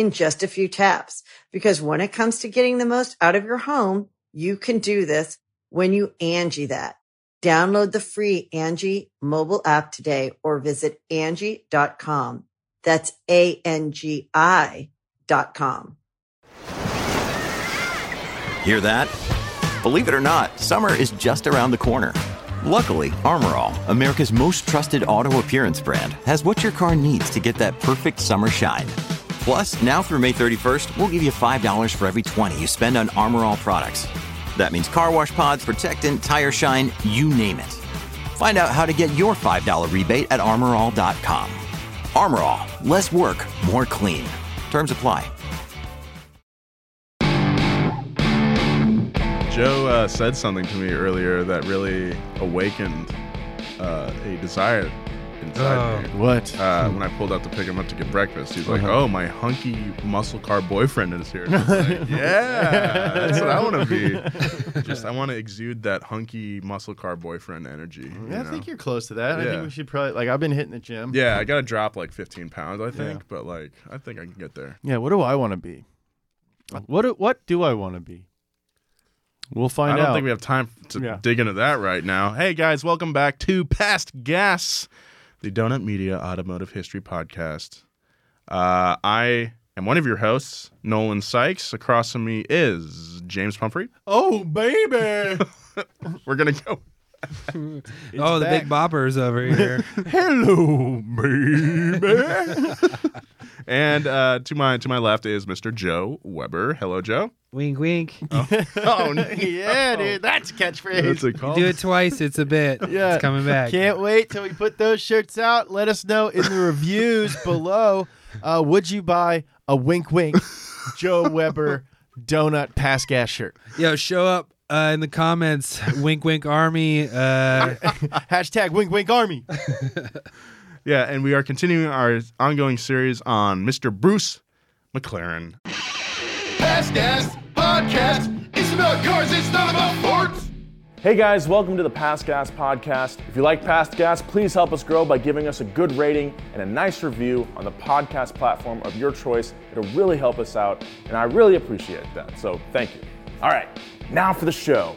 in just a few taps. Because when it comes to getting the most out of your home, you can do this when you Angi that. Download the free Angi mobile app today or visit Angi.com. That's A-N-G-I dot com. Hear that? Believe it or not, summer is just around the corner. Luckily, Armor All, America's most trusted auto appearance brand, has what your car needs to get that perfect summer shine. Plus, now through May 31st, we'll give you $5 for every 20 you spend on Armor All products. That means car wash pods, protectant, tire shine, you name it. Find out how to get your $5 rebate at armorall.com. Armor All, less work, more clean. Terms apply. Joe uh, said something to me earlier that really awakened uh, a desire inside me. What? Uh, when I pulled out to pick him up to get breakfast, he's like, "Oh, my hunky muscle car boyfriend is here." And I was like, yeah, that's what I want to be. Just I want to exude that hunky muscle car boyfriend energy. you Yeah, I know? think you're close to that. I think we should probably like I've been hitting the gym. Yeah, I gotta drop like 15 pounds, I think, Yeah. but like I think I can get there. Yeah, what do I want to be? What do, what do I want to be? We'll find out. I don't out. think we have time to Yeah. dig into that right now. Hey guys, welcome back to Past Gas, the Donut Media Automotive History Podcast. Uh, I am one of your hosts, Nolan Sykes. Across from me is James Pumphrey. oh, baby. We're gonna go. Oh, the big boppers over here. Hello, baby. and uh, to my to my left is Mr. Joe Weber. Hello, Joe. wink, wink. Oh, no. yeah, dude, that's a catchphrase. That's a call. Do it twice. It's a bit. Yeah. It's coming back. Can't wait till we put those shirts out. Let us know in the reviews below. Uh, would you buy a wink wink Joe Weber donut Past Gas shirt? Yo, show up uh, in the comments. wink, wink, army. Uh, Hashtag wink wink army. Yeah, and we are continuing our ongoing series on Mr. Bruce McLaren. Past Gas Podcast. It's about cars, it's not about sports. Hey guys, welcome to the Past Gas Podcast. If you like Past Gas, please help us grow by giving us a good rating and a nice review on the podcast platform of your choice. It'll really help us out, and I really appreciate that. So thank you. All right, now for the show.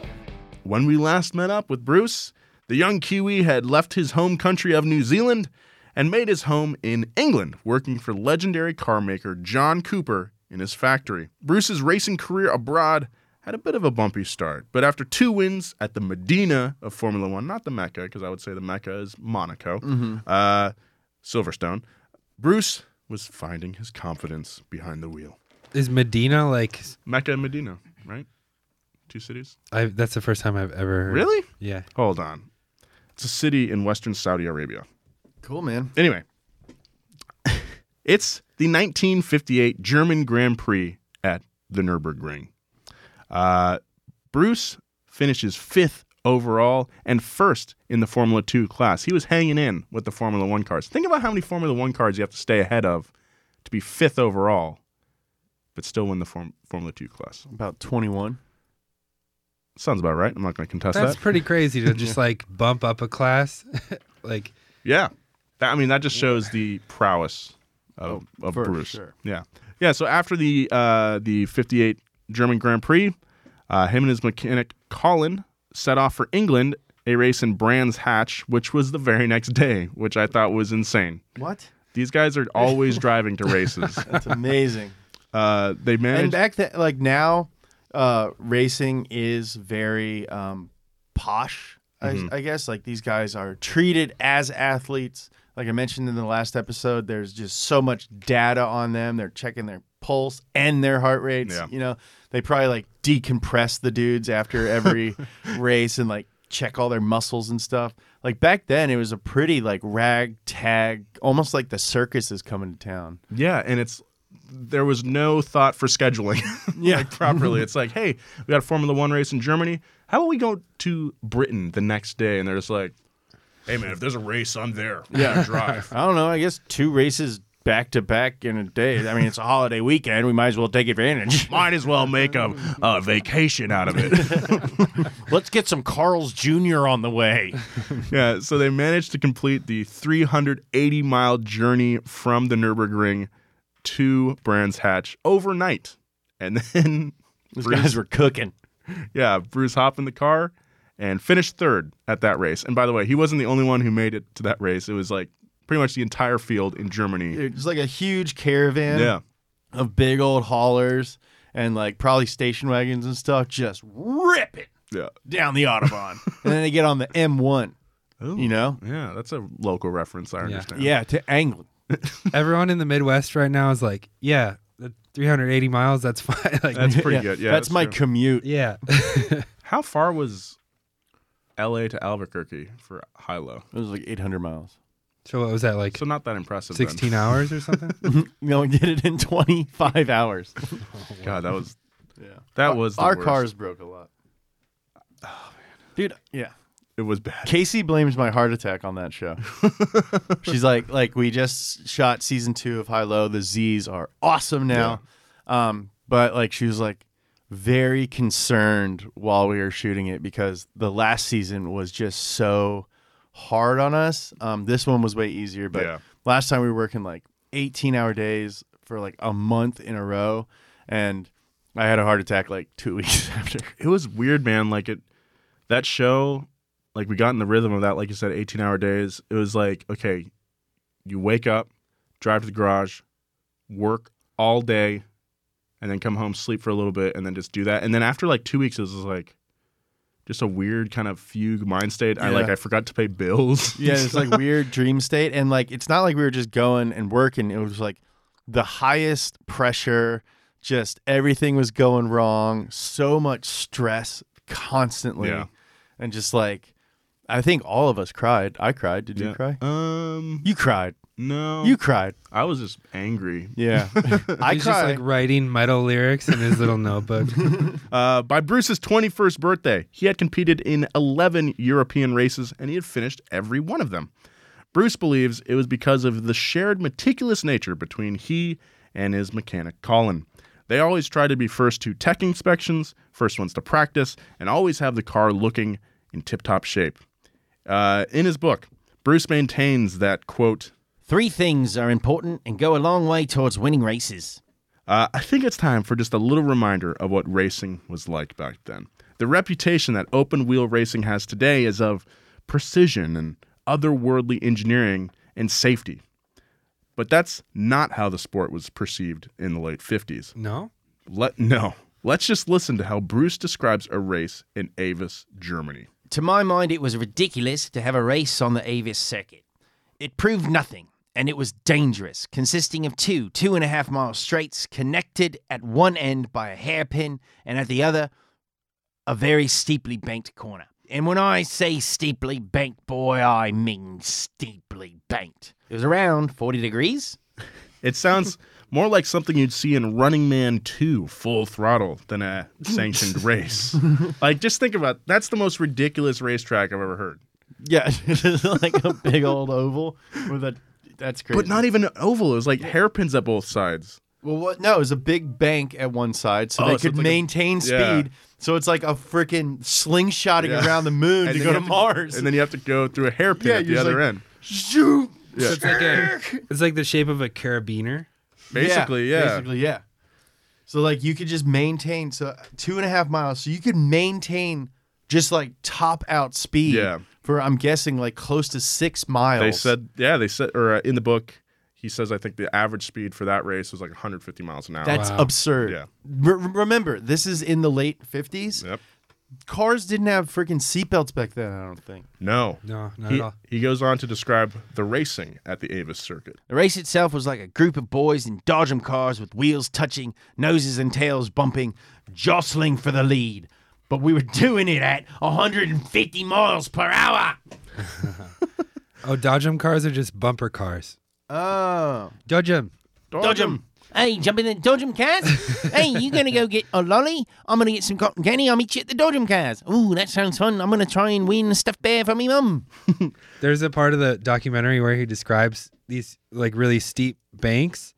When we last met up with Bruce, the young Kiwi had left his home country of New Zealand and made his home in England, working for legendary car maker John Cooper in his factory. Bruce's racing career abroad had a bit of a bumpy start, but after two wins at the Medina of Formula One, not the Mecca, because I would say the Mecca is Monaco, uh, Silverstone, Bruce was finding his confidence behind the wheel. is Medina like? Mecca and Medina, right? Two cities. I, that's the first time I've ever heard. Really? Yeah. Hold on. It's a city in western Saudi Arabia. Cool, man. Anyway, it's the 1958 German Grand Prix at the Nürburgring. Uh, Bruce finishes fifth overall and first in the Formula 2 class. He was hanging in with the Formula 1 cars. Think about how many Formula 1 cars you have to stay ahead of to be fifth overall, but still win the Form- Formula 2 class. About 21. Sounds about right. I'm not going to contest That's that. That's pretty crazy to just like bump up a class. like, Yeah. That, I mean, that just shows the prowess of, of for Bruce. sure. Yeah. Yeah. So after the uh, the 58 German Grand Prix, uh, him and his mechanic Colin set off for England, a race in Brands Hatch, which was the very next day, which I thought was insane. What? These guys are always driving to races. That's amazing. Uh, they managed. and back then, like now, uh, racing is very um, posh. I, I guess like these guys are treated as athletes. Like I mentioned in the last episode, there's just so much data on them. They're checking their pulse and their heart rates. Yeah. You know, they probably like decompress the dudes after every race and like check all their muscles and stuff. Like back then, it was a pretty like ragtag, almost like the circus is coming to town. Yeah, and it's there was no thought for scheduling Yeah. like properly. It's like, hey, we got a Formula One race in Germany. How about we go to Britain the next day? And they're just like, hey man, if there's a race, I'm there. Yeah, drive. I don't know. I guess two races back to back in a day. I mean, it's a holiday weekend. We might as well take advantage. Might as well make a, a vacation out of it. Let's get some Carl's Jr. on the way. yeah, so they managed to complete the 380 mile journey from the Nürburgring to Brands Hatch overnight. And then These Bruce- guys were cooking. yeah, Bruce hopped in the car and finished third at that race. And by the way, he wasn't the only one who made it to that race. It was like pretty much the entire field in Germany. It's like a huge caravan Yeah. of big old haulers and like probably station wagons and stuff just rip it Yeah. down the Autobahn. and then they get on the M1, you know? Yeah, that's a local reference, I understand. Yeah, to England. Everyone in the Midwest right now is like, yeah, 380 miles, that's fine. like, That's pretty good. Yeah. that's, my true. commute. yeah. How far was LA to Albuquerque for high low? It was like 800 miles. so what was that like? So not that impressive. then. 16 hours or something? You know, mm-hmm. we did it in 25 hours. Oh, God, that was Yeah. that was the Our worst. cars broke a lot. Oh, man. Dude, yeah. It was bad. Casey blames my heart attack on that show. She's like, like we just shot season two of High Low. The Z's are awesome now, um, but like she was like very concerned while we were shooting it because the last season was just so hard on us. Um, this one was way easier, but Yeah. last time we were working like 18 hour days for like a month in a row, and I had a heart attack like two weeks after. It was weird, man. Like it that show, like we got in the rhythm of that, like you said, eighteen hour days. It was like, okay, you wake up, drive to the garage, work all day, and then come home, sleep for a little bit, and then just do that. And then after like two weeks, it was like just a weird kind of fugue mind state. I like I forgot to pay bills. Yeah, it's like weird dream state, and like it's not like we were just going and working. It was like the highest pressure, just everything was going wrong. So much stress constantly, Yeah. and just like I think all of us cried. I cried. Did you Yeah. cry? Um, You cried. no, You cried. I was just angry. Yeah, I He's just cried. like writing metal lyrics in his little notebook. Uh, by Bruce's 21st birthday, he had competed in 11 European races and he had finished every one of them. Bruce believes it was because of the shared meticulous nature between he and his mechanic Colin. They always try to be first to tech inspections, first ones to practice, and always have the car looking in tip top shape. Uh, in his book, Bruce maintains that, quote, Three things are important and go a long way towards winning races. Uh, I think it's time for just a little reminder of what racing was like back then. The reputation that open wheel racing has today is of precision and otherworldly engineering and safety. But that's not how the sport was perceived in the late 50s. no? Let no. Let's just listen to how Bruce describes a race in AVUS, Germany. To my mind, it was ridiculous to have a race on the AVUS circuit. It proved nothing, and it was dangerous, consisting of two two and a half mile straights connected at one end by a hairpin and at the other, a very steeply banked corner. And when I say steeply banked, boy, I mean steeply banked. It was around 40 degrees. It sounds more like something you'd see in Running Man 2 full throttle than a sanctioned race. Like just think about that's the most ridiculous racetrack I've ever heard. yeah, it's like a big old oval with a. That's crazy. But not even an oval. It was like hairpins at both sides. Well, what? No, it was a big bank at one side, so Oh, they so could it's like a- maintain speed. yeah. So it's like a freaking slingshotting Yeah. around the moon And to go to Mars. And then you have to go through a hairpin Yeah, at the other like- end. shoot. Yeah. It's like a, it's like the shape of a carabiner. Basically, yeah. Basically, yeah. So like you could just maintain so two and a half miles. So you could maintain just like top out speed. Yeah. For I'm guessing like close to six miles. They said, yeah, they said, or uh, in the book, he says I think the average speed for that race was like 150 miles an hour. That's Wow. absurd. Yeah. Re- remember, this is in the late 50s. yep. Cars didn't have freaking seatbelts back then, I don't think. No. No, not He, at all. he goes on to describe the racing at the AVUS circuit. The race itself was like a group of boys in Dodgem cars with wheels touching, noses and tails bumping, jostling for the lead. But we were doing it at 150 miles per hour. Oh, Dodgem cars are just bumper cars. Oh. Dodgem. Dodgem. Hey, jump in the Dodgem cars. hey, you gonna go get a lolly? I'm gonna get some cotton candy. I'll meet you at the Dodgem cars. Ooh, that sounds fun. I'm gonna try and win a stuffed bear for me mum. There's a part of the documentary where he describes these like really steep banks,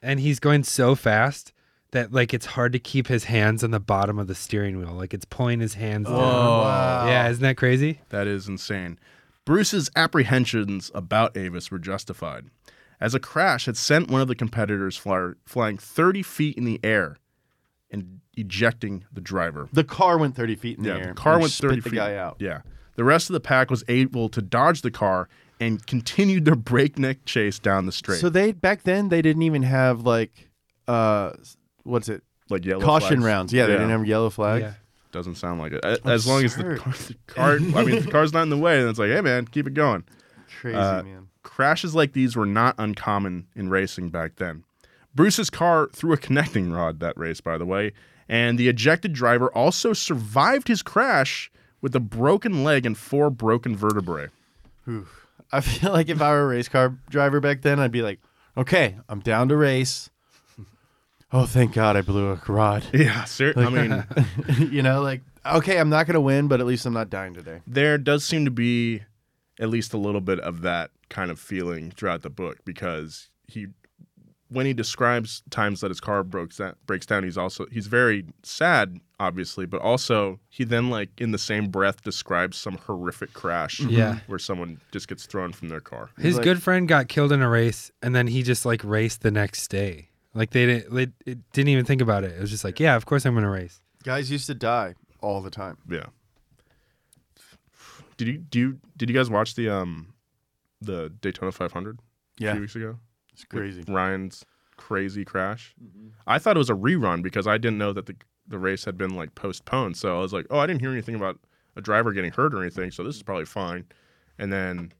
and he's going so fast that like it's hard to keep his hands on the bottom of the steering wheel. Like it's pulling his hands oh, down. Yeah, isn't that crazy? That is insane. Bruce's apprehensions about AVUS were justified, as a crash had sent one of the competitors fly, flying 30 feet in the air and ejecting the driver. The car went 30 feet in the air. the car and went spit 30 the feet. guy out. Yeah. The rest of the pack was able to dodge the car and continued their breakneck chase down the straight. So they back then they didn't even have like uh what's it? like yellow Caution flags. rounds. Yeah, they didn't have yellow flags. Yeah. Doesn't sound like it. A- As long as the car, the car, I mean, if the car's not in the way, then it's like, hey man, keep it going. Crazy, Uh, man. Crashes like these were not uncommon in racing back then. Bruce's car threw a connecting rod that race, by the way, and the ejected driver also survived his crash with a broken leg and four broken vertebrae. I feel like if I were a race car driver back then, I'd be like, okay, I'm down to race. Oh, thank God I blew a rod. Yeah, sir. I mean, you know, like, okay, I'm not going to win, but at least I'm not dying today. there does seem to be at least a little bit of that kind of feeling throughout the book because he when he describes times that his car breaks that breaks down he's also he's very sad obviously but also he then like in the same breath describes some horrific crash Yeah. where someone just gets thrown from their car His like- good friend got killed in a race, and then he just like raced the next day. Like they didn't, they it didn't even think about it. It was just like, yeah, of course I'm gonna race. Guys used to die all the time. yeah did you do you did you guys watch the um the Daytona 500 a few weeks ago It's crazy. Ryan's crazy crash. Mm-hmm. I thought it was a rerun because I didn't know that the the race had been like postponed. So I was like, oh, I didn't hear anything about a driver getting hurt or anything. So this is probably fine. And then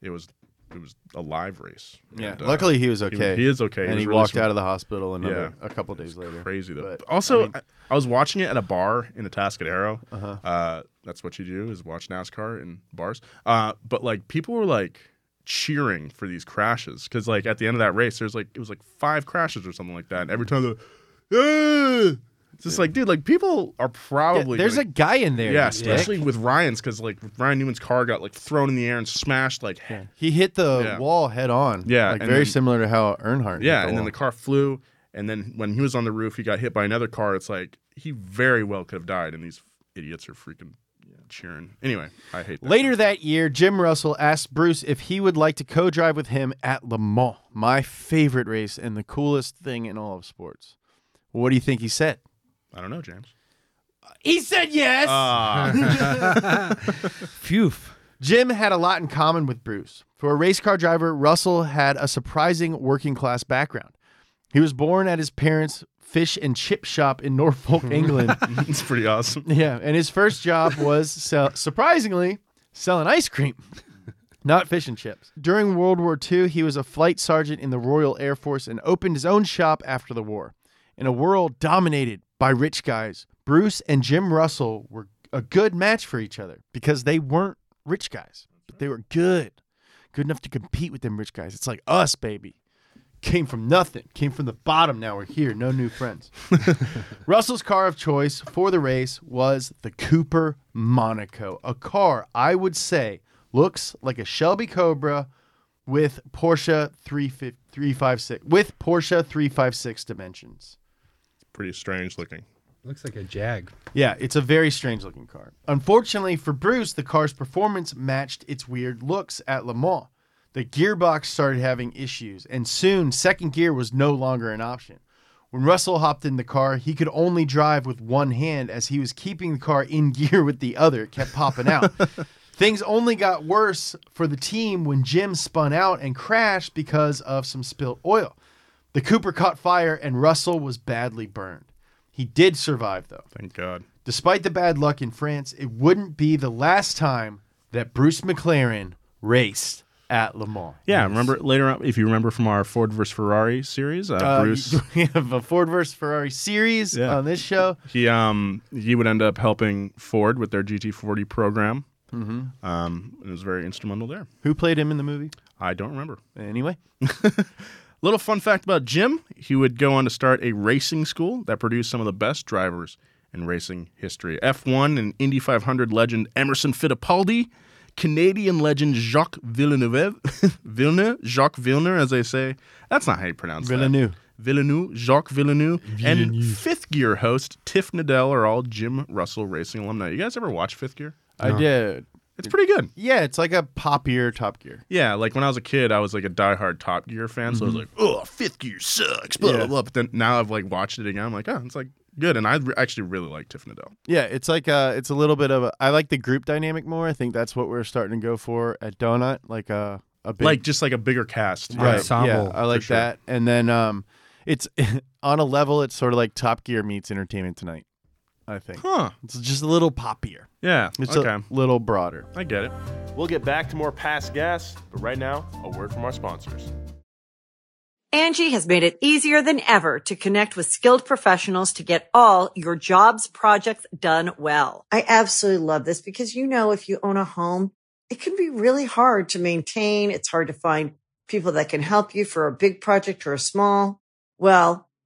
it was it was a live race. Yeah. And, uh, Luckily, he was okay. he is okay. and was he really walked smart. out of the hospital another, Yeah. a couple days later. Crazy though. But, But also, I, I mean- I was watching it at a bar in Atascadero. Uh-huh. Uh, that's what you do is watch NASCAR in bars. Uh, but like people were like cheering for these crashes because like at the end of that race, there's like it was like five crashes or something like that. And every time the, yeah! It's just like dude, like people are Yeah, probably there's a guy in there. yeah, you especially dick. with Ryan's because like Ryan Newman's car got like thrown in the air and smashed like He hit the Yeah. wall head on. Yeah, like and very then- similar to how Earnhardt. Yeah, hit and then wall. the car flew, and then when he was on the roof, he got hit by another car. It's like he very well could have died, and these idiots are freaking cheering. Anyway, I hate that. Later that year, Jim Russell asked Bruce if he would like to co-drive with him at Le Mans, my favorite race and the coolest thing in all of sports. What do you think he said? I don't know, James. He said yes. Ah. Phew. Jim had a lot in common with Bruce. For a race car driver, Russell had a surprising working class background. He was born at his parents' fish and chip shop in Norfolk, England. it's pretty awesome. Yeah, and his first job was sell- surprisingly selling ice cream, not fish and chips. During World War II, he was a flight sergeant in the Royal Air Force and opened his own shop after the war. In a world dominated by rich guys, Bruce and Jim Russell were a good match for each other because they weren't rich guys, but they were good. Good enough to compete with them rich guys. It's like us, baby. Came from nothing, came from the bottom. Now we're here, no new friends. Russell's car of choice for the race was the Cooper Monaco, a car I would say looks like a Shelby Cobra with Porsche 356 with Porsche 356 dimensions. Pretty strange looking. Looks like a Jag. Yeah, it's a very strange looking car. Unfortunately for Bruce, the car's performance matched its weird looks at Le Mans. The gearbox started having issues, and soon second gear was no longer an option. When Russell hopped in the car, he could only drive with one hand as he was keeping the car in gear with the other. It kept popping out. Things only got worse for the team when Jim spun out and crashed because of some spilt oil. The Cooper caught fire and Russell was badly burned. He did survive though. Thank God. Despite the bad luck in France, it wouldn't be the last time that Bruce McLaren raced at Le Mans. Yeah, remember later on, if you remember from our Ford versus Ferrari series, uh, Uh, Bruce we have a Ford versus Ferrari series Yeah. on this show. he um he would end up helping Ford with their GT40 program. Mm-hmm. Um, it was very instrumental there. Who played him in the movie? I don't remember. Anyway, Little fun fact about Jim: he would go on to start a racing school that produced some of the best drivers in racing history. F1 and Indy 500 legend Emerson Fittipaldi, Canadian legend Jacques Villeneuve, Villeneuve, Jacques Villeneuve, as they say. That's not how you pronounce that. Villeneuve. Villeneuve, Jacques Villeneuve, and Fifth Gear host Tiff Needell are all Jim Russell Racing alumni. You guys ever watch Fifth Gear? I did. It's pretty good. Yeah, it's like a poppier Top Gear. Yeah, like when I was a kid, I was like a diehard Top Gear fan, so I was like, "Oh, Fifth Gear sucks." Blah Yeah. blah blah. But then now I've like watched it again. I'm like, "Oh, it's like good," and I re- actually really like Tiff Needell. Yeah, it's like uh it's a little bit of a I like the group dynamic more. I think that's what we're starting to go for at Donut, like a a big Like just like a bigger cast. Right. Ensemble, Yeah, I like sure. that. And then um it's on a level it's sort of like Top Gear meets Entertainment Tonight. I think. Huh? It's just a little poppier. Yeah. It's okay. a little broader. I get it. We'll get back to more past gas, but right now, a word from our sponsors. Angi has made it easier than ever to connect with skilled professionals to get all your jobs projects done well. I absolutely love this because, you know, if you own a home, it can be really hard to maintain. It's hard to find people that can help you for a big project or a small. Well,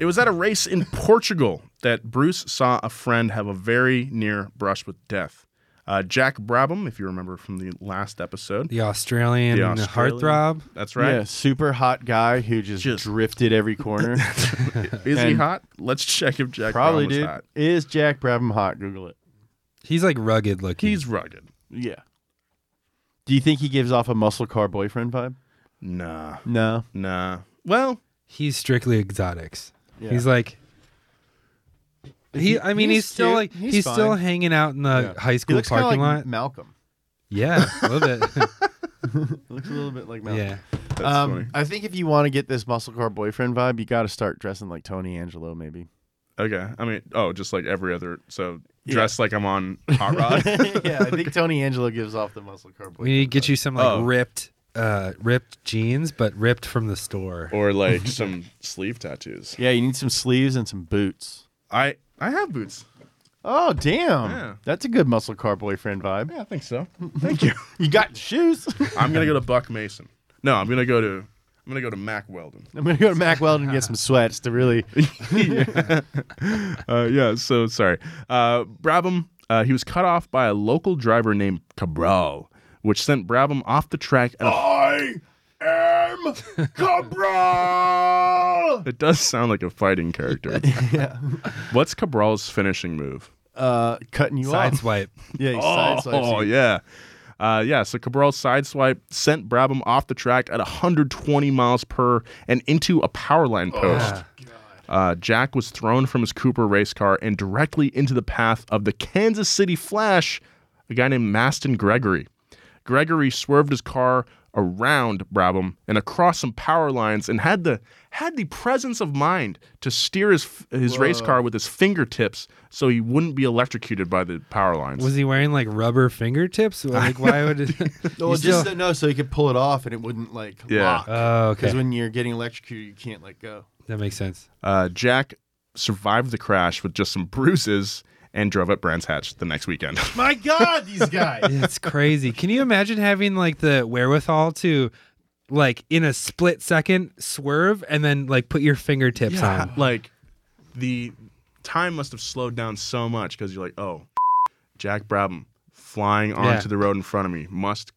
It was at a race in Portugal that Bruce saw a friend have a very near brush with death. Uh, Jack Brabham, if you remember from the last episode. The Australian, The Australian- heartthrob. That's right. Yeah, super hot guy who just, Just- drifted every corner. Is he hot? Let's check if Jack Probably, Brabham was dude. hot. Is Jack Brabham hot? Google it. He's like rugged looking. He's rugged. Yeah. Do you think he gives off a muscle car boyfriend vibe? Nah, No. nah. Well, he's strictly exotics. Yeah. He's like he. I mean, he's he's, still cute. like He's he's, still fine. hanging out in the Yeah. high He school looks kinda parking like lot. Malcolm. Yeah, a little bit. Looks a little bit like Malcolm. yeah, that's um, funny. I think if you want to get this muscle car boyfriend vibe, you got to start dressing like Tony Angelo, maybe. Okay. I mean, oh, just like every other. So Yeah. dressed like I'm on Hot Rod. yeah, I think Tony Angelo gives off the muscle car boyfriend. we need to get you some like Oh. ripped, uh, ripped jeans, but ripped from the store. or like some sleeve tattoos. Yeah, you need some sleeves and some boots. I I have boots. Oh, damn. Yeah. That's a good muscle car boyfriend vibe. Yeah, I think so. Thank you. You got shoes. I'm gonna go to Buck Mason. No, I'm gonna go to I'm gonna go to Mack Weldon. I'm going to go to Mack Weldon and get some sweats to really. Uh, yeah, so sorry. Uh, Brabham, uh, he was cut off by a local driver named Cabral, which sent Brabham off the track. At a- I am Cabral. it does sound like a fighting character. yeah. What's Cabral's finishing move? Uh, cutting you Side off. swipe. Yeah, he Oh, sideswipes you. yeah. Uh, yeah, so Cabral's sideswipe sent Brabham off the track at 120 miles per and into a power line post. Uh, Jack was thrown from his Cooper race car and directly into the path of the Kansas City Flash, a guy named Masten Gregory. Gregory swerved his car around Brabham and across some power lines and had the had the presence of mind to steer his his race car with his fingertips so he wouldn't be electrocuted by the power lines. Was he wearing like rubber fingertips? Like, why would it? No, just still- no, so he could pull it off and it wouldn't like Yeah. lock. Oh, Because when you're getting electrocuted, you can't let go. That makes sense. Uh, Jack survived the crash with just some bruises and drove up Brands Hatch the next weekend. My God, these guys. It's crazy. Can you imagine having like the wherewithal to like in a split second swerve and then like put your fingertips on? like the time must have slowed down so much because you're like, oh, Jack Brabham flying onto Yeah. the road in front of me must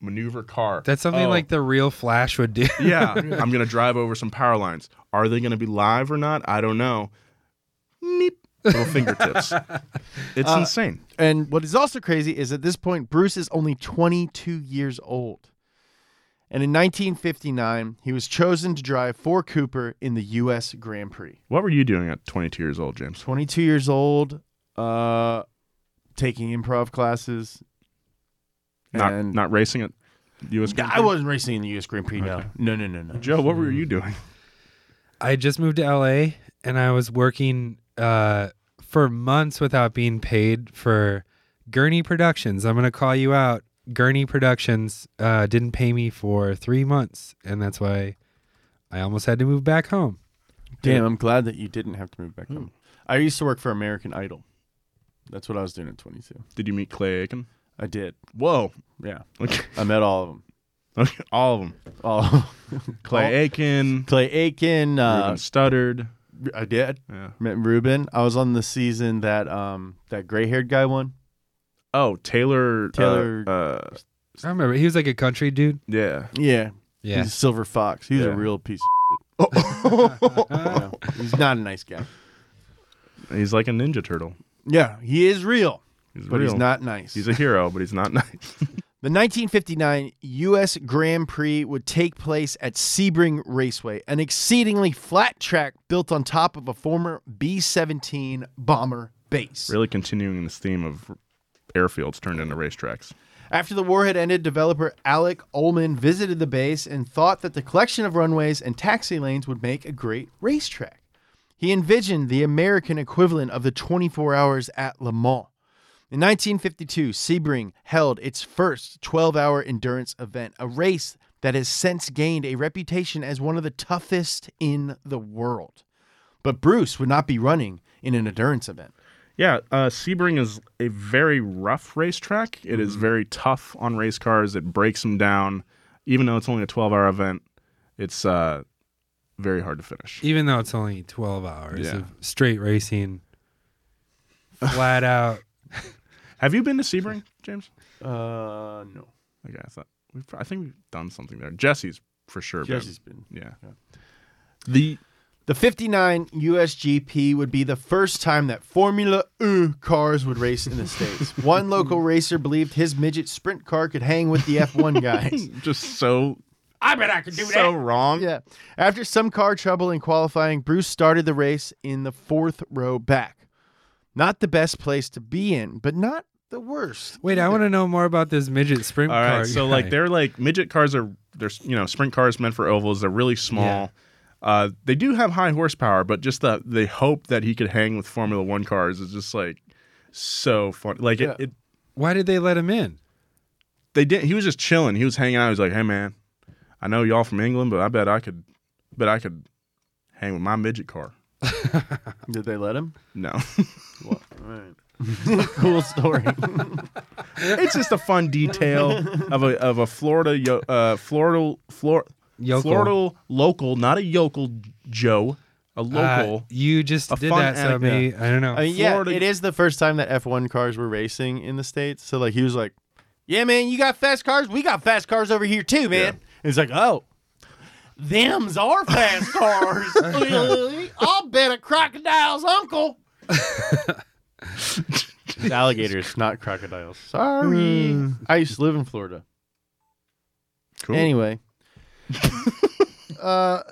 maneuver car. That's something Oh, like the real Flash would do. yeah, I'm gonna drive over some power lines. Are they gonna be live or not? I don't know. Neep. Little fingertips. It's Uh, insane. And what is also crazy is at this point, Bruce is only 22 years old. And in 1959, he was chosen to drive for Cooper in the U.S. Grand Prix. What were you doing at 22 years old, James? 22 years old, uh, taking improv classes. Not and not racing at U.S. Grand I wasn't racing in the U.S. Grand Prix. No, no, no, no, no. Joe, what were you doing? I just moved to LA and I was working uh, for months without being paid for Gurney Productions. I'm gonna call you out. Gurney Productions uh, didn't pay me for three months, and that's why I almost had to move back home. Damn, I'm glad that you didn't have to move back home. I used to work for American Idol. That's what I was doing at 22. Did you meet Clay Aiken? I did. Whoa. Yeah. Okay. I met all of them. Okay, All of them. All Clay Aiken, Clay Aiken. Uh, Ruben Studdard. I did. Yeah. Met Ruben. I was on the season that um that gray haired guy won. Oh, Taylor. Taylor- Uh, uh, I remember he was like a country dude. yeah. Yeah. Yeah. He's a silver fox. He's Yeah. a real piece of shit. He's not a nice guy. He's like a Ninja Turtle. Yeah, he is real, He's but real. he's not nice. He's a hero, but he's not nice. The 1959 U.S. Grand Prix would take place at Sebring Raceway, an exceedingly flat track built on top of a former B 17 bomber base. really continuing this theme of airfields turned into racetracks. After the war had ended, developer Alec Ulmann visited the base and thought that the collection of runways and taxi lanes would make a great racetrack. He envisioned the American equivalent of the 24 hours at Le Mans. In 1952, Sebring held its first 12 hour endurance event, a race that has since gained a reputation as one of the toughest in the world. But Bruce would not be running in an endurance event. Yeah, uh, Sebring is a very rough racetrack. It is very tough on race cars. It breaks them down. Even though it's only a 12 hour event, it's uh, very hard to finish. Even though it's only 12 hours Yeah. of straight racing, flat out. Have you been to Sebring, James? Uh, no. Okay, I thought we've, I think we've done something there. Jesse's for sure. Jesse's been. Yeah. The The 59 USGP would be the first time that Formula E cars would race in the States. One local racer believed his midget sprint car could hang with the F1 guys. just so I bet I could do so wrong. yeah. After some car trouble in qualifying, Bruce started the race in the fourth row back. Not the best place to be in, but not the worst. Wait, I want to know more about this midget sprint All car. right, so guy. like they're like midget cars are they're you know sprint cars meant for ovals. They're really small. Uh, they do have high horsepower, but just the the hope that he could hang with Formula One cars is just like so fun. Like Yeah. it, it, why did they let him in? they didn't. He was just chilling. He was hanging out. He was like, "Hey man, I know y'all from England, but I bet I could, bet I could hang with my midget car." Did they let him? No, What? All right. cool story. it's just a fun detail of a of a Florida yo- uh Florida Flor- Yokel. Florida local, not a yokel Joe, a Uh, local. you just A did fun that, so anecdote. maybe I don't know. I mean, yeah, it is the first time that F1 cars were racing in the States. So, like, he was like, Yeah, man, you got fast cars? We got fast cars over here, too, man. And it's like, Oh, them's our fast cars. I'll bet a crocodile's uncle. It's alligators, not crocodiles. Sorry. I used to live in Florida. Cool. Anyway. uh,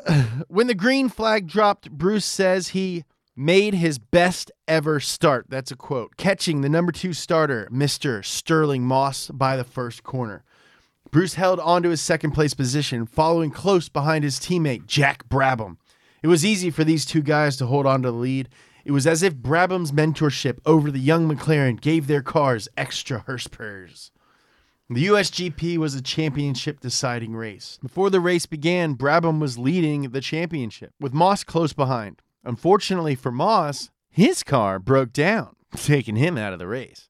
when the green flag dropped, Bruce says he made his best ever start. That's a quote. Catching the number two starter, Mr. Stirling Moss, by the first corner. Bruce held onto his second place position, following close behind his teammate, Jack Brabham. It was easy for these two guys to hold on to the lead. It was as if Brabham's mentorship over the young McLaren gave their cars extra horsepower. The USGP was a championship deciding race. Before the race began, Brabham was leading the championship, with Moss close behind. Unfortunately for Moss, his car broke down, taking him out of the race.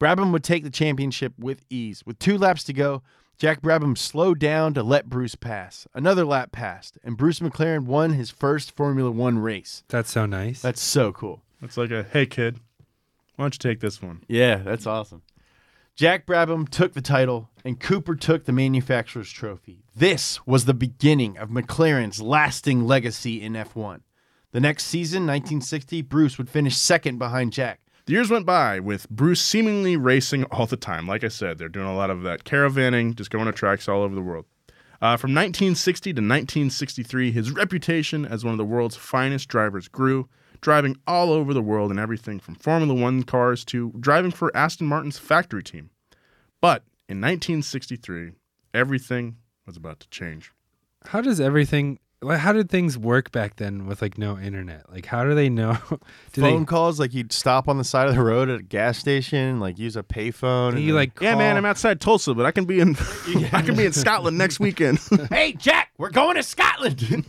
Brabham would take the championship with ease. With two laps to go, Jack Brabham slowed down to let Bruce pass. Another lap passed, and Bruce McLaren won his first Formula One race. That's so nice. That's so cool. It's like a hey kid, why don't you take this one? Yeah, that's awesome. Jack Brabham took the title, and Cooper took the manufacturer's trophy. This was the beginning of McLaren's lasting legacy in F1. The next season, 1960, Bruce would finish second behind Jack. Years went by with Bruce seemingly racing all the time. Like I said, they're doing a lot of that caravanning, just going to tracks all over the world. Uh, from 1960 to 1963, his reputation as one of the world's finest drivers grew, driving all over the world in everything from Formula One cars to driving for Aston Martin's factory team. But in 1963, everything was about to change. How does everything? Like, How did things work back then with like no internet? Like, how do they know? Do Phone they? calls, like you'd stop on the side of the road at a gas station, like use a payphone. and You then- like Yeah, man, I'm outside Tulsa, but I can be in I can be in Scotland next weekend. Hey, Jack, we're going to Scotland.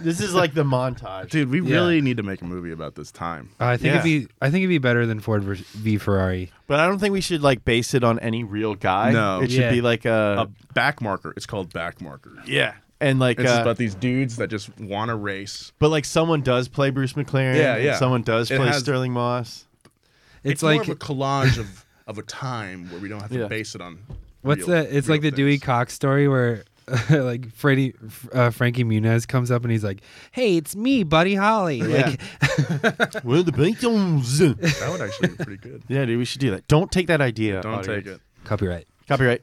this is like the montage. Dude, we Yeah. really need to make a movie about this time. Uh, I think it'd be. I think it'd be better than Ford vers- v Ferrari. But I don't think we should like base it on any real guy. No. it should Yeah. be like a, A back marker. It's called back marker. Yeah, and like It's just uh, about these dudes that just want to race. but like someone does play Bruce McLaren. Yeah, and yeah. Someone does It play has- Stirling Moss. It's, more like of a collage of, of a time where we don't have to Yeah. base it on. what's real- the? It's real like the Dewey things. Cox story where. like Freddie, uh, Frankie Muniz comes up and he's like, "Hey, it's me, Buddy Holly." Like, well, the Beatles. That would actually be pretty good. yeah, dude, we should do that. Don't take that idea. Don't audience. take it. copyright. Copyright.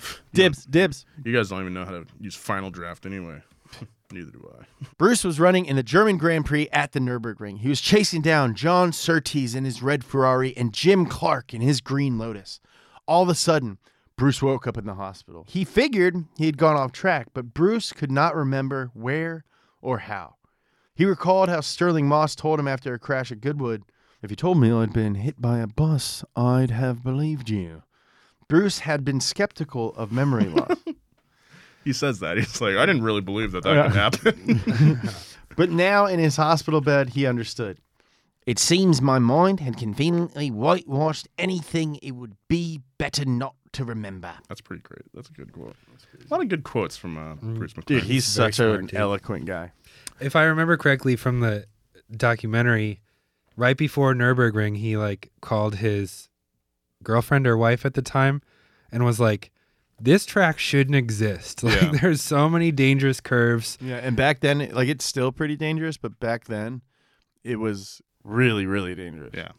Dibs. Dibs. You guys don't even know how to use Final Draft anyway. Neither do I. Bruce was running in the German Grand Prix at the Nürburgring. He was chasing down John Surtees in his red Ferrari and Jim Clark in his green Lotus. All of a sudden, Bruce woke up in the hospital. He figured he had gone off track, but Bruce could not remember where or how. He recalled how Stirling Moss told him after a crash at Goodwood, If you told me I'd been hit by a bus, I'd have believed you. Bruce had been skeptical of memory loss. He says that. He's like, I didn't really believe that that could happen. but now in his hospital bed, he understood. It seems my mind had conveniently whitewashed anything it would be better not to remember. That's pretty great. That's a good quote. That's. A lot of good quotes from uh, Bruce McLaren. Dude, he's Very such an too. eloquent guy. If I remember correctly from the documentary, right before Nurburgring, he like called his girlfriend or wife at the time and was like, "This track shouldn't exist. Like, Yeah. there's so many dangerous curves." Yeah, and back then, like it's still pretty dangerous, but back then, it was really, really dangerous. Yeah.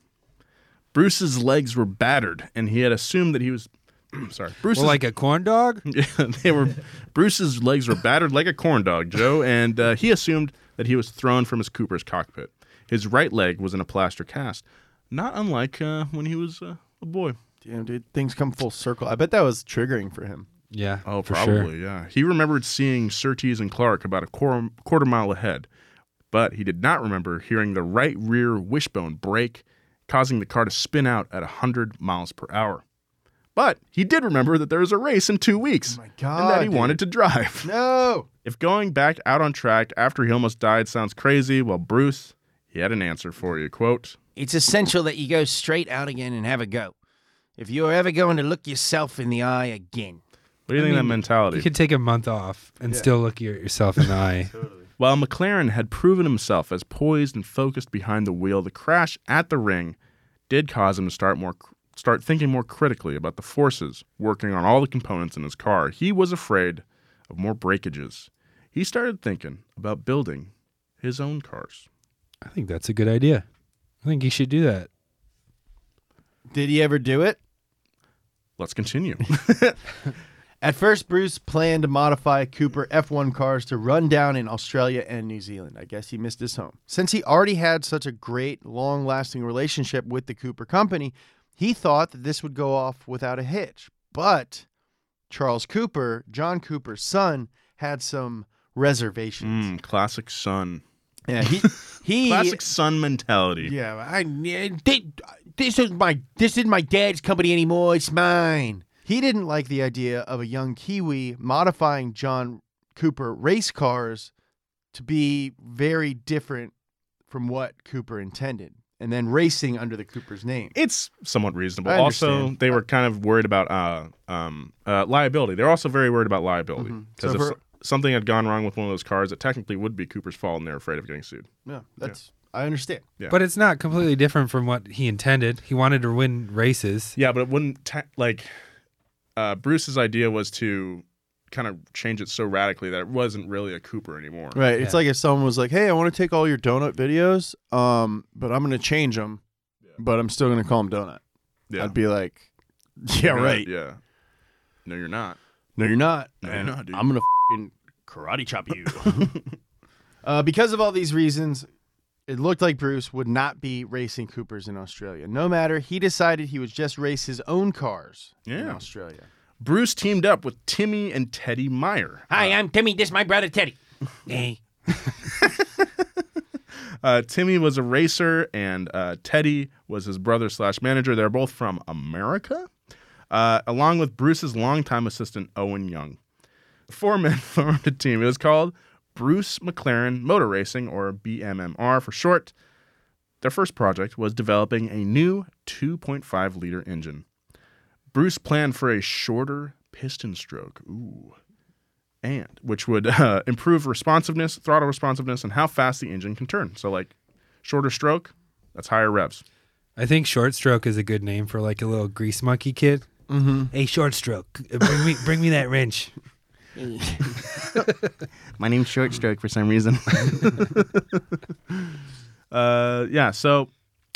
Bruce's legs were battered, and he had assumed that he was. sorry. Bruce Well, like a corn dog. Yeah, they were Bruce's legs were battered like a corn dog, Joe, and uh, he assumed that he was thrown from his Cooper's cockpit. His right leg was in a plaster cast, not unlike uh, when he was uh, a boy. Damn, dude, things come full circle. I bet that was triggering for him. Yeah. Oh, for probably, Sure. yeah. He remembered seeing Surtees and Clark about a quarter, quarter mile ahead, but he did not remember hearing the right rear wishbone break, causing the car to spin out at 100 miles per hour. But he did remember that there was a race in two weeks Oh my and that he dude. wanted to drive. No. If going back out on track after he almost died sounds crazy, well, Bruce, he had an answer for you. Quote, It's essential that you go straight out again and have a go. If you're ever going to look yourself in the eye again. what do you I think of that mentality? You could take a month off and still look at yourself in the eye. While McLaren had proven himself as poised and focused behind the wheel, the crash at the ring did cause him to start more start thinking more critically about the forces working on all the components in his car. He was afraid of more breakages. He started thinking about building his own cars. I think that's a good idea. I think you should do that. Did he ever do it? Let's continue. At first, Bruce planned to modify Cooper F1 cars to run down in Australia and New Zealand. I guess he missed his home. Since he already had such a great, long lasting relationship with the Cooper company, he thought that this would go off without a hitch. But Charles Cooper, John Cooper's son, had some reservations. Mm, classic son. Yeah, he he Classic son mentality. Yeah, I, this is my this isn't my dad's company anymore. It's mine. He didn't like the idea of a young Kiwi modifying John Cooper race cars to be very different from what Cooper intended, and then racing under the Cooper's name. It's somewhat reasonable. Also, they were kind of worried about uh, um, uh, liability. They're also very worried about liability Mhm. because So if for- s- something had gone wrong with one of those cars, it technically would be Cooper's fault, and they're afraid of getting sued. Yeah, that's I understand. Yeah. But it's not completely different from what he intended. He wanted to win races. Yeah, but it wouldn't te- like uh, Bruce's idea was to kind of change it so radically that it wasn't really a Cooper anymore. Right. It's like if someone was like, "Hey, I want to take all your donut videos, um, but I'm going to change them, but I'm still going to call them donut." Yeah. I'd be like, "Yeah, right. Yeah. No, you're not. No, you're not. No, you're not, dude. I'm gonna fing karate chop you. uh, because of all these reasons, it looked like Bruce would not be racing Coopers in Australia. No matter, he decided he would just race his own cars in Yeah. Australia. Bruce teamed up with Timmy and Teddy Mayer. Hi, I'm Timmy. This is my brother Teddy. hey, Uh, Timmy was a racer, and uh, Teddy was his brother slash manager. They're both from America, uh, along with Bruce's longtime assistant Owen Young. The four men formed a team. It was called Bruce McLaren Motor Racing, or BMMR for short. Their first project was developing a new 2.5 liter engine. Bruce planned for a shorter piston stroke. Ooh and which would uh, improve responsiveness, throttle responsiveness, and how fast the engine can turn. So, like, shorter stroke, that's higher revs. I think short stroke is a good name for like a little grease monkey kid. Mm-hmm. Hey, short stroke, bring me bring me that wrench. My name's Short Stroke for some reason. uh, yeah, so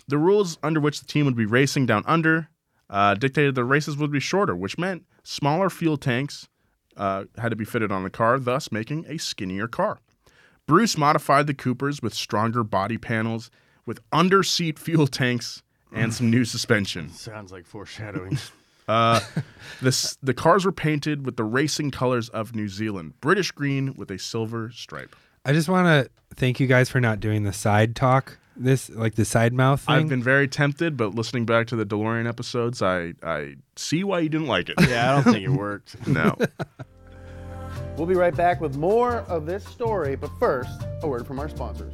the rules under which the team would be racing down under uh, dictated the races would be shorter, which meant smaller fuel tanks uh, had to be fitted on the car, thus making a skinnier car. Bruce modified the Coopers with stronger body panels, with under seat fuel tanks, and some new suspension. Sounds like foreshadowing. Uh, this, the cars were painted with the racing colors of New Zealand British green with a silver stripe. I just want to thank you guys for not doing the side talk. This like the side mouth thing. I've been very tempted, but listening back to the DeLorean episodes, I, I see why you didn't like it. yeah, I don't think it worked. No. We'll be right back with more of this story, but first, a word from our sponsors.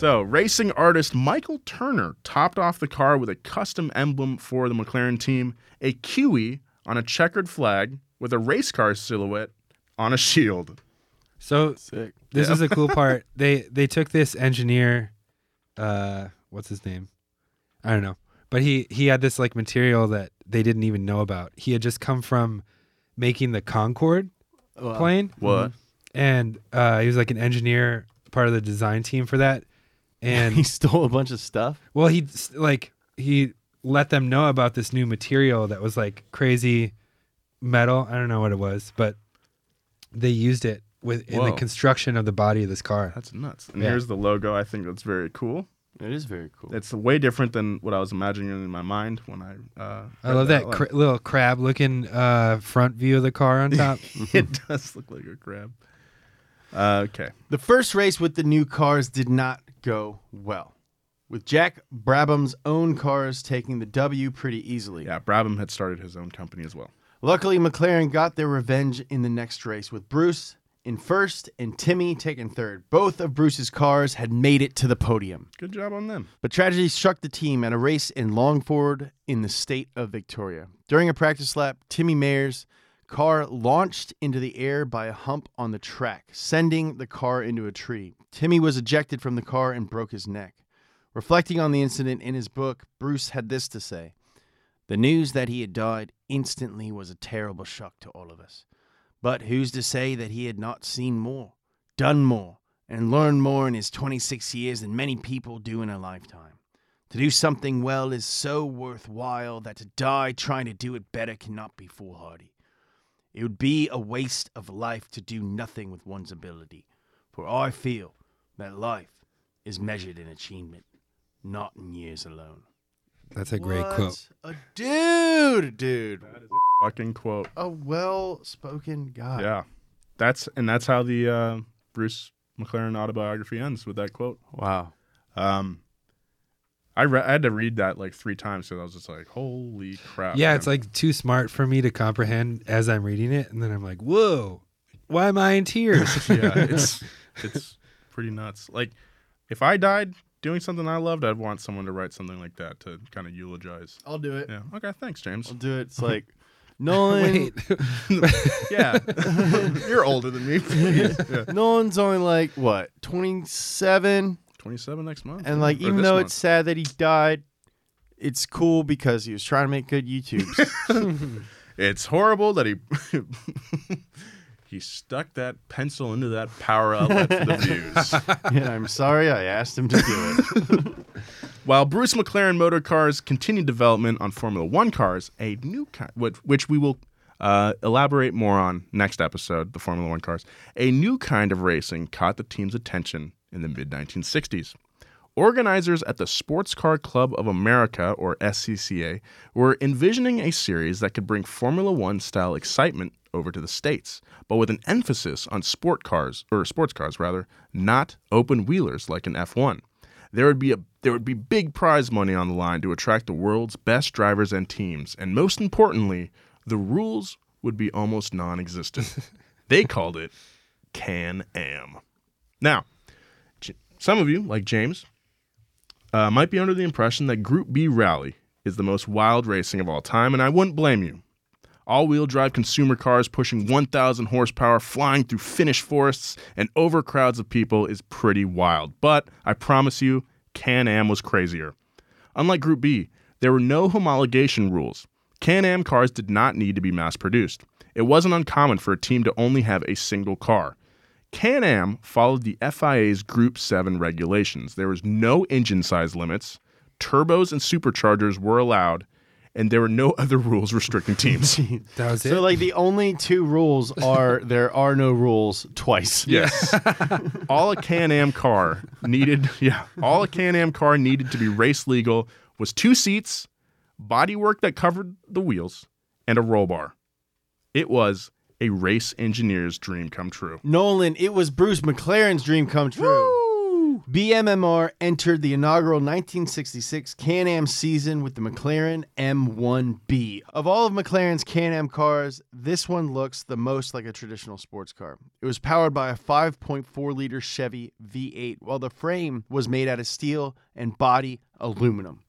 So, racing artist Michael Turner topped off the car with a custom emblem for the McLaren team, a Kiwi on a checkered flag with a race car silhouette on a shield. So Sick. this Yeah. is a cool part. They they took this engineer, uh, what's his name? I don't know, but he he had this like material that they didn't even know about. He had just come from making the Concorde plane, What? and uh, he was like an engineer, part of the design team for that. And he stole a bunch of stuff. well, he like he let them know about this new material that was like crazy metal. I don't know what it was, but they used it with in the construction of the body of this car. That's nuts. And Yeah. here's the logo. I think that's very cool. It is very cool. It's way different than what I was imagining in my mind when I. Uh, I love that out cra- loud. little crab-looking uh, front view of the car on top. it does look like a crab. Uh, okay. The first race with the new cars did not go well, with Jack Brabham's own cars taking the W pretty easily. Yeah, Brabham had started his own company as well. Luckily, McLaren got their revenge in the next race with Bruce in first and Timmy taking third. Both of Bruce's cars had made it to the podium. Good job on them. But tragedy struck the team at a race in Longford in the state of Victoria. During a practice lap, Timmy Mayer's car launched into the air by a hump on the track, sending the car into a tree. Timmy was ejected from the car and broke his neck. Reflecting on the incident in his book, Bruce had this to say The news that he had died instantly was a terrible shock to all of us. But who's to say that he had not seen more, done more, and learned more in his 26 years than many people do in a lifetime? To do something well is so worthwhile that to die trying to do it better cannot be foolhardy. It would be a waste of life to do nothing with one's ability, for I feel that life is measured in achievement, not in years alone. That's a great What quote. A dude, dude. Fucking quote. A well-spoken guy. Yeah, that's and that's how the uh, Bruce McLaren autobiography ends with that quote. Wow. Um, I re- I had to read that like three times because I was just like, holy crap. Yeah, man. it's like too smart for me to comprehend as I'm reading it, and then I'm like, "Whoa, why am I in tears?" yeah, it's it's pretty nuts. Like, if I died doing something I loved, I'd want someone to write something like that to kind of eulogize. I'll do it. Yeah. Okay. Thanks, James. I'll do it. It's like Nolan. Wait, yeah. You're older than me. Please. Yeah. Nolan's only like what, 27? 27 next month. And like, Or even this though month. it's sad that he died, it's cool because he was trying to make good YouTube. It's horrible that he he stuck that pencil into that power outlet for the views. and I'm sorry I asked him to do it. While Bruce McLaren Motor Cars continued development on Formula One cars, a new kind, which, which we will uh, elaborate more on next episode, the Formula One cars, a new kind of racing caught the team's attention in the mid 1960s. Organizers at the Sports Car Club of America, or SCCA, were envisioning a series that could bring Formula One style excitement over to the States, but with an emphasis on sport cars, or sports cars rather, not open wheelers like an F1. There would be a there would be big prize money on the line to attract the world's best drivers and teams, and most importantly, the rules would be almost non-existent. they called it Can-Am. Now, J- some of you, like James, uh, might be under the impression that Group B Rally is the most wild racing of all time, and I wouldn't blame you. All wheel drive consumer cars pushing 1,000 horsepower, flying through Finnish forests and over crowds of people is pretty wild. But I promise you, Can Am was crazier. Unlike Group B, there were no homologation rules. Can Am cars did not need to be mass produced. It wasn't uncommon for a team to only have a single car. Can Am followed the FIA's Group 7 regulations. There was no engine size limits, turbos and superchargers were allowed, and there were no other rules restricting teams. that was it. so like the only two rules are there are no rules twice. Yes. all a Can-Am car needed, yeah, all a Can-Am car needed to be race legal was two seats, bodywork that covered the wheels, and a roll bar. It was a race engineer's dream come true. Nolan, it was Bruce McLaren's dream come true. BMMR entered the inaugural 1966 Can Am season with the McLaren M1B. Of all of McLaren's Can Am cars, this one looks the most like a traditional sports car. It was powered by a 5.4 liter Chevy V8, while the frame was made out of steel and body aluminum.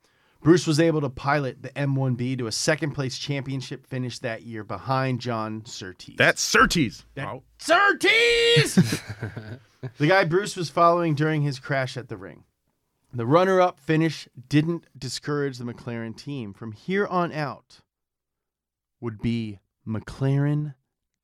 Bruce was able to pilot the M1B to a second place championship finish that year behind John Surtees. That's Surtees. That- Oh, Surtees! the guy Bruce was following during his crash at the ring. The runner up finish didn't discourage the McLaren team. From here on out, would be McLaren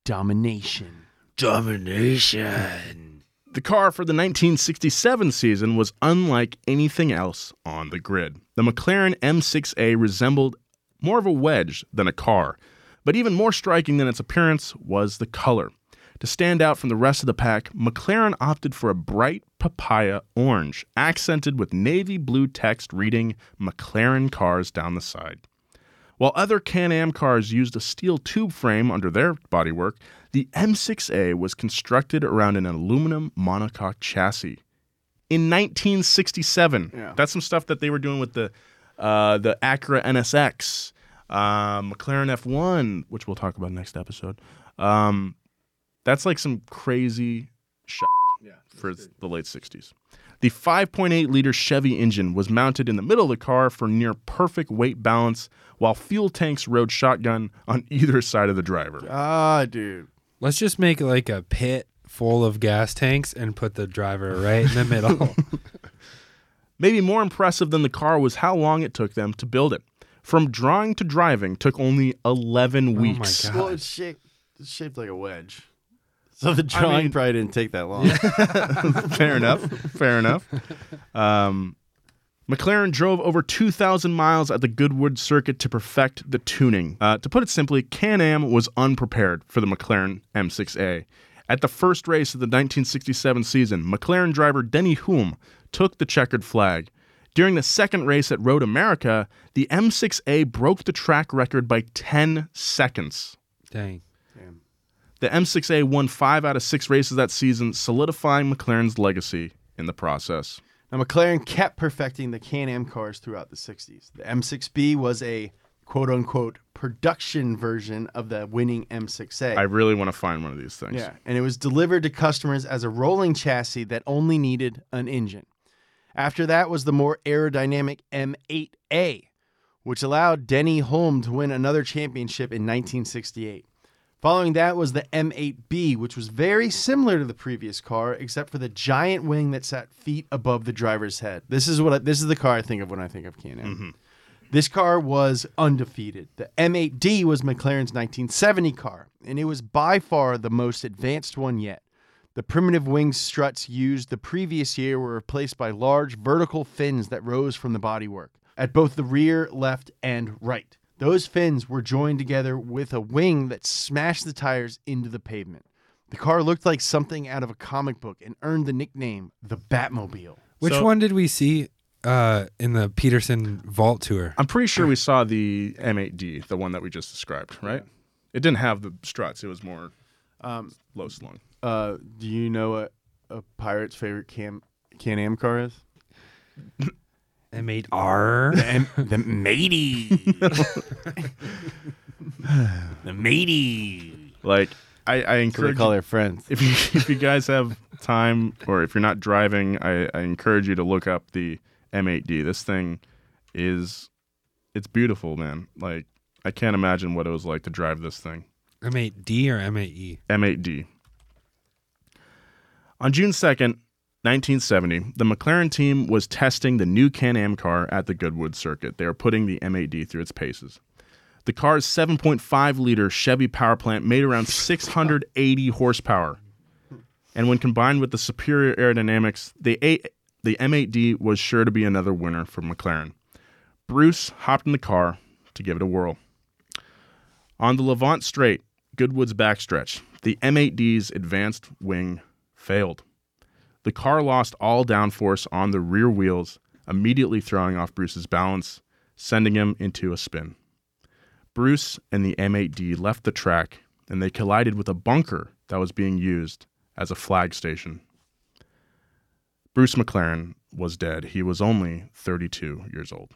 domination. Domination. The car for the 1967 season was unlike anything else on the grid. The McLaren M6A resembled more of a wedge than a car, but even more striking than its appearance was the color. To stand out from the rest of the pack, McLaren opted for a bright papaya orange, accented with navy blue text reading McLaren cars down the side. While other Can Am cars used a steel tube frame under their bodywork, the M6A was constructed around an aluminum monocoque chassis. In 1967, Yeah. that's some stuff that they were doing with the uh, the Acura NSX, uh, McLaren F1, which we'll talk about next episode. Um, That's like some crazy shit for the late 60s. The 5.8 liter Chevy engine was mounted in the middle of the car for near perfect weight balance, while fuel tanks rode shotgun on either side of the driver. Ah, dude. Let's just make like a pit full of gas tanks and put the driver right in the middle. Maybe more impressive than the car was how long it took them to build it. From drawing to driving took only 11 weeks. God. Well, it's shaped, it's shaped like a wedge. So the drawing mean- probably didn't take that long. fair enough. Fair enough. Um, McLaren drove over 2,000 miles at the Goodwood circuit to perfect the tuning. Uh, to put it simply, Can Am was unprepared for the McLaren M6A. At the first race of the 1967 season, McLaren driver Denny Hulme took the checkered flag. During the second race at Road America, the M6A broke the track record by 10 seconds. Dang. The M6A won five out of six races that season, solidifying McLaren's legacy in the process. Now, McLaren kept perfecting the Can Am cars throughout the 60s. The M6B was a quote unquote production version of the winning M6A. I really want to find one of these things. Yeah, and it was delivered to customers as a rolling chassis that only needed an engine. After that was the more aerodynamic M8A, which allowed Denny Hulme to win another championship in 1968. Following that was the M8B, which was very similar to the previous car, except for the giant wing that sat feet above the driver's head. This is what I, this is the car I think of when I think of Can-Am. Mm-hmm. This car was undefeated. The M8D was McLaren's 1970 car, and it was by far the most advanced one yet. The primitive wing struts used the previous year were replaced by large vertical fins that rose from the bodywork at both the rear, left, and right. Those fins were joined together with a wing that smashed the tires into the pavement. The car looked like something out of a comic book and earned the nickname the Batmobile. Which So- one did we see uh, in the Petersen Vault Tour? I'm pretty sure we saw the M8D, the one that we just described, right? It didn't have the struts. It was more Um, low slung. uh, do you know what a pirate's favorite Can Can Am car is? M8R. The, M- the matey. the matey. Like I, I So they encourage call their friends. if you if you guys have time or if you're not driving, I, I encourage you to look up the M8D. This thing is it's beautiful, man. Like I can't imagine what it was like to drive this thing. M8D or M8E? M8D. On June 2nd, 1970, the McLaren team was testing the new Can Am car at the Goodwood circuit. They were putting the M8D through its paces. The car's 7.5 liter Chevy power plant made around 680 horsepower. And when combined with the superior aerodynamics, the, A- the M8D was sure to be another winner for McLaren. Bruce hopped in the car to give it a whirl. On the Lavant Straight, Goodwood's backstretch, the M8D's advanced wing failed. The car lost all downforce on the rear wheels, immediately throwing off Bruce's balance, sending him into a spin. Bruce and the M8D left the track and they collided with a bunker that was being used as a flag station. Bruce McLaren was dead. He was only 32 years old.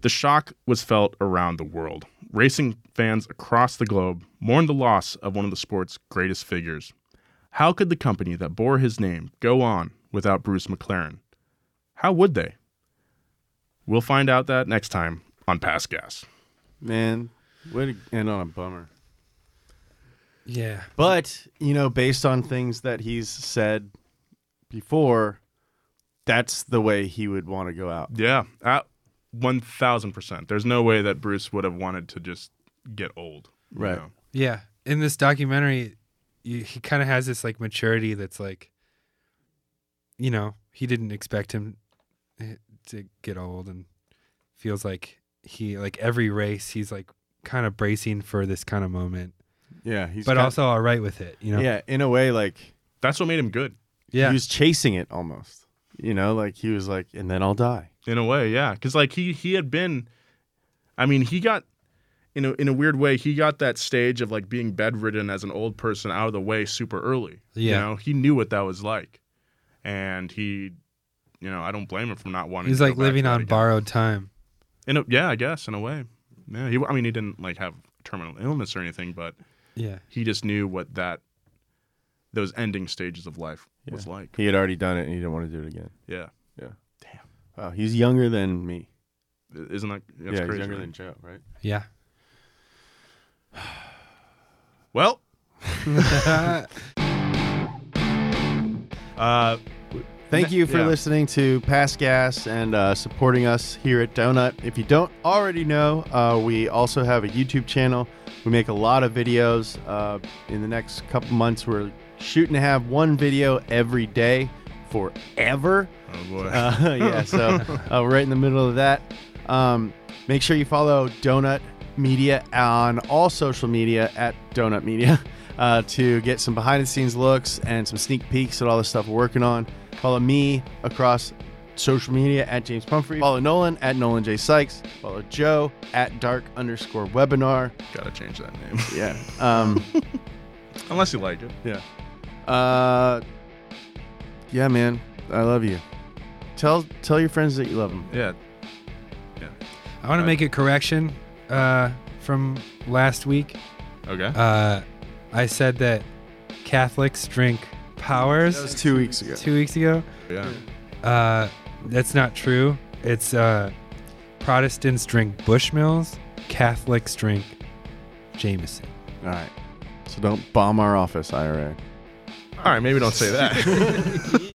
The shock was felt around the world. Racing fans across the globe mourned the loss of one of the sport's greatest figures. How could the company that bore his name go on without Bruce McLaren? How would they? We'll find out that next time on Past Gas. Man, way to end on a oh, bummer. Yeah. But, you know, based on things that he's said before, that's the way he would want to go out. Yeah, at 1000%. There's no way that Bruce would have wanted to just get old. you Right. know? Yeah. In this documentary, you, he kind of has this like maturity that's like, you know, he didn't expect him eh, to get old and feels like he, like every race, he's like kind of bracing for this kind of moment, Yeah, he's but kin- also all right with it, you know? yeah, in a way, like That's what made him good. Yeah. he was chasing it almost. You know, like he was like, and then I'll die. In a way, yeah. Because like he he had been, I mean, he got in a in a weird way, he got that stage of like being bedridden as an old person out of the way super early. Yeah. You know, he knew what that was like, and he, you know, I don't blame him for not wanting. He's to go like back living that on borrowed time. In a, yeah, I guess in a way. Yeah, he. I mean, he didn't like have terminal illness or anything, but Yeah. He just knew what that those ending stages of life was like. He had already done it and he didn't want to do it again. Yeah. Yeah. Damn. Wow. He's younger than me. Isn't that that's yeah, crazy? he's younger right? than Joe, right? Yeah. Well, uh, Thank you for yeah. listening to Past Gas and uh, supporting us here at Donut. If you don't already know, uh, we also have a YouTube channel. We make a lot of videos. Uh, in the next couple months, we're shooting to have one video every day forever. Oh boy. Uh, yeah, so uh, we're right in the middle of that. Um, make sure you follow Donut Media on all social media at Donut Media uh, to get some behind the scenes looks and some sneak peeks at all the stuff we're working on. Follow me across social media at James Pumphrey. Follow Nolan at Nolan J Sykes. Follow Joe at dark underscore webinar. Gotta change that name. Yeah. Um, Unless you like it. yeah. Uh, yeah, man. I love you. Tell tell your friends that you love them. Yeah. Yeah. I want to make a correction uh, from last week. Okay. Uh, I said that Catholics drink powers That was two weeks ago. two weeks ago. yeah. Uh, that's not true. It's uh, Protestants drink Bushmills, Catholics drink Jameson. All right. So don't bomb our office, IRA. All right, maybe don't say that.